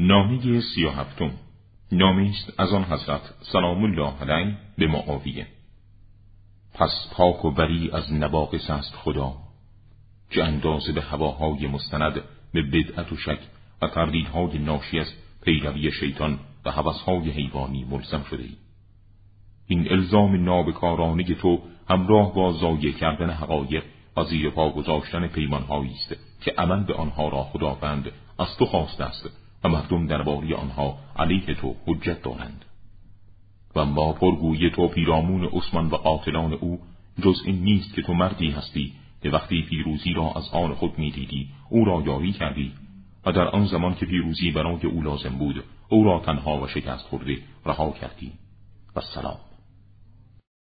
نامه سی و هفتم نامه است از آن حضرت سلام الله علیه به معاویه. پس پاک و بری از نواقص است خدا. که اندازه به هواهای مستند به بدعت و شک و تردیدهای ناشی از پیروی شیطان و حوثهای حیوانی ملزم شده ای. این الزام نابکارانه تو همراه با ضایع کردن حقایق و زیر پا گذاشتن پیمانهایی است که عمل به آنها را خداوند از تو خواسته است. و مردم درباره آنها علیه تو حجت دارند. و ما پرگویی تو پیرامون عثمان و قاتلان او جز این نیست که تو مردی هستی که وقتی پیروزی را از آن خود می‌دیدی او را یاری کردی. و در آن زمان که پیروزی برای او لازم بود او را تنها و شکست خورده رها کردی. و سلام.